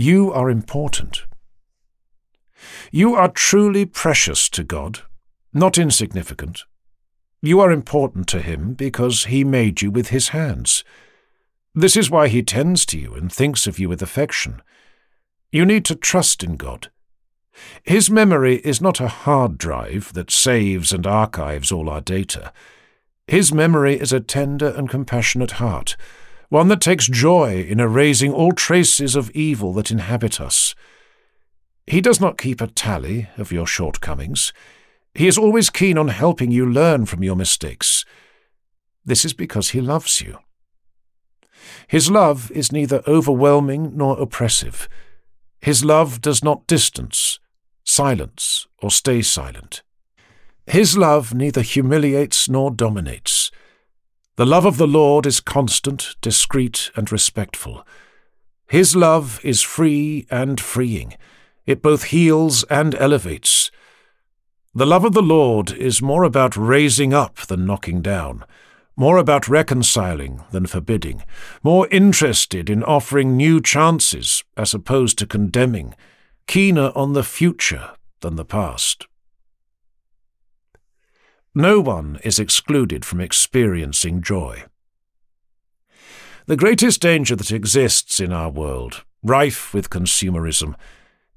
You are important. You are truly precious to God, not insignificant. You are important to Him because He made you with His hands. This is why He tends to you and thinks of you with affection. You need to trust in God. His memory is not a hard drive that saves and archives all our data. His memory is a tender and compassionate heart, one that takes joy in erasing all traces of evil that inhabit us. He does not keep a tally of your shortcomings. He is always keen on helping you learn from your mistakes. This is because he loves you. His love is neither overwhelming nor oppressive. His love does not distance, silence, or stay silent. His love neither humiliates nor dominates. The love of the Lord is constant, discreet, and respectful. His love is free and freeing. It both heals and elevates. The love of the Lord is more about raising up than knocking down, more about reconciling than forbidding, more interested in offering new chances as opposed to condemning, keener on the future than the past. No one is excluded from experiencing joy. The greatest danger that exists in our world, rife with consumerism,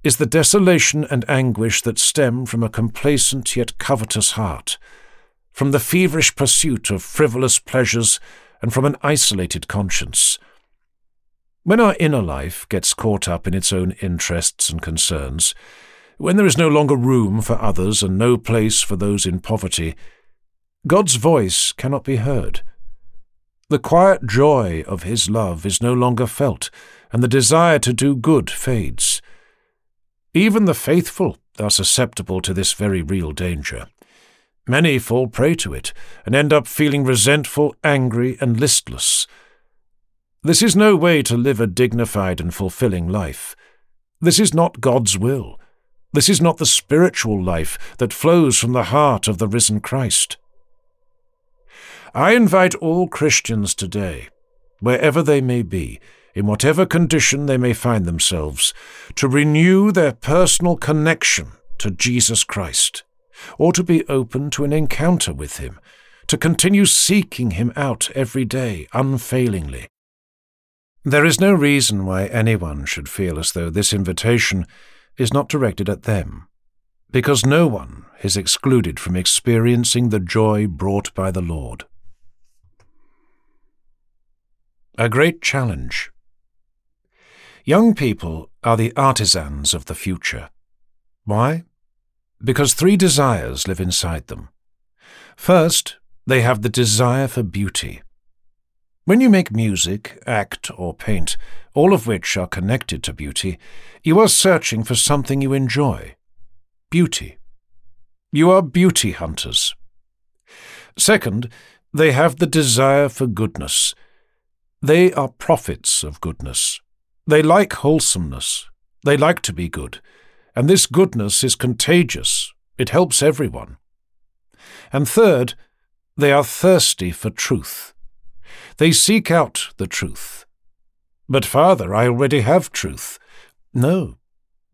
is the desolation and anguish that stem from a complacent yet covetous heart, from the feverish pursuit of frivolous pleasures, and from an isolated conscience. When our inner life gets caught up in its own interests and concerns, when there is no longer room for others and no place for those in poverty, God's voice cannot be heard. The quiet joy of His love is no longer felt, and the desire to do good fades. Even the faithful are susceptible to this very real danger. Many fall prey to it and end up feeling resentful, angry, and listless. This is no way to live a dignified and fulfilling life. This is not God's will. This is not the spiritual life that flows from the heart of the risen Christ. I invite all Christians today, wherever they may be, in whatever condition they may find themselves, to renew their personal connection to Jesus Christ, or to be open to an encounter with Him, to continue seeking Him out every day unfailingly. There is no reason why anyone should feel as though this invitation is not directed at them, because no one is excluded from experiencing the joy brought by the Lord. A great challenge Young people are the artisans of the future. Why? Because three desires live inside them. First, they have the desire for beauty. When you make music, act, or paint, all of which are connected to beauty, you are searching for something you enjoy. Beauty. You are beauty hunters. Second, they have the desire for goodness. They are prophets of goodness. They like wholesomeness. They like to be good. And this goodness is contagious. It helps everyone. And third, they are thirsty for truth. They seek out the truth. But, Father, I already have truth. No,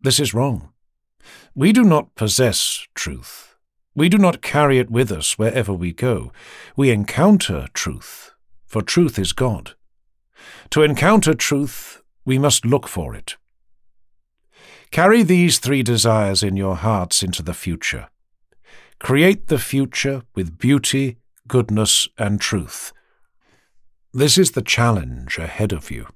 this is wrong. We do not possess truth. We do not carry it with us wherever we go. We encounter truth, for truth is God. To encounter truth we must look for it. Carry these three desires in your hearts into the future. Create the future with beauty, goodness, and truth. This is the challenge ahead of you.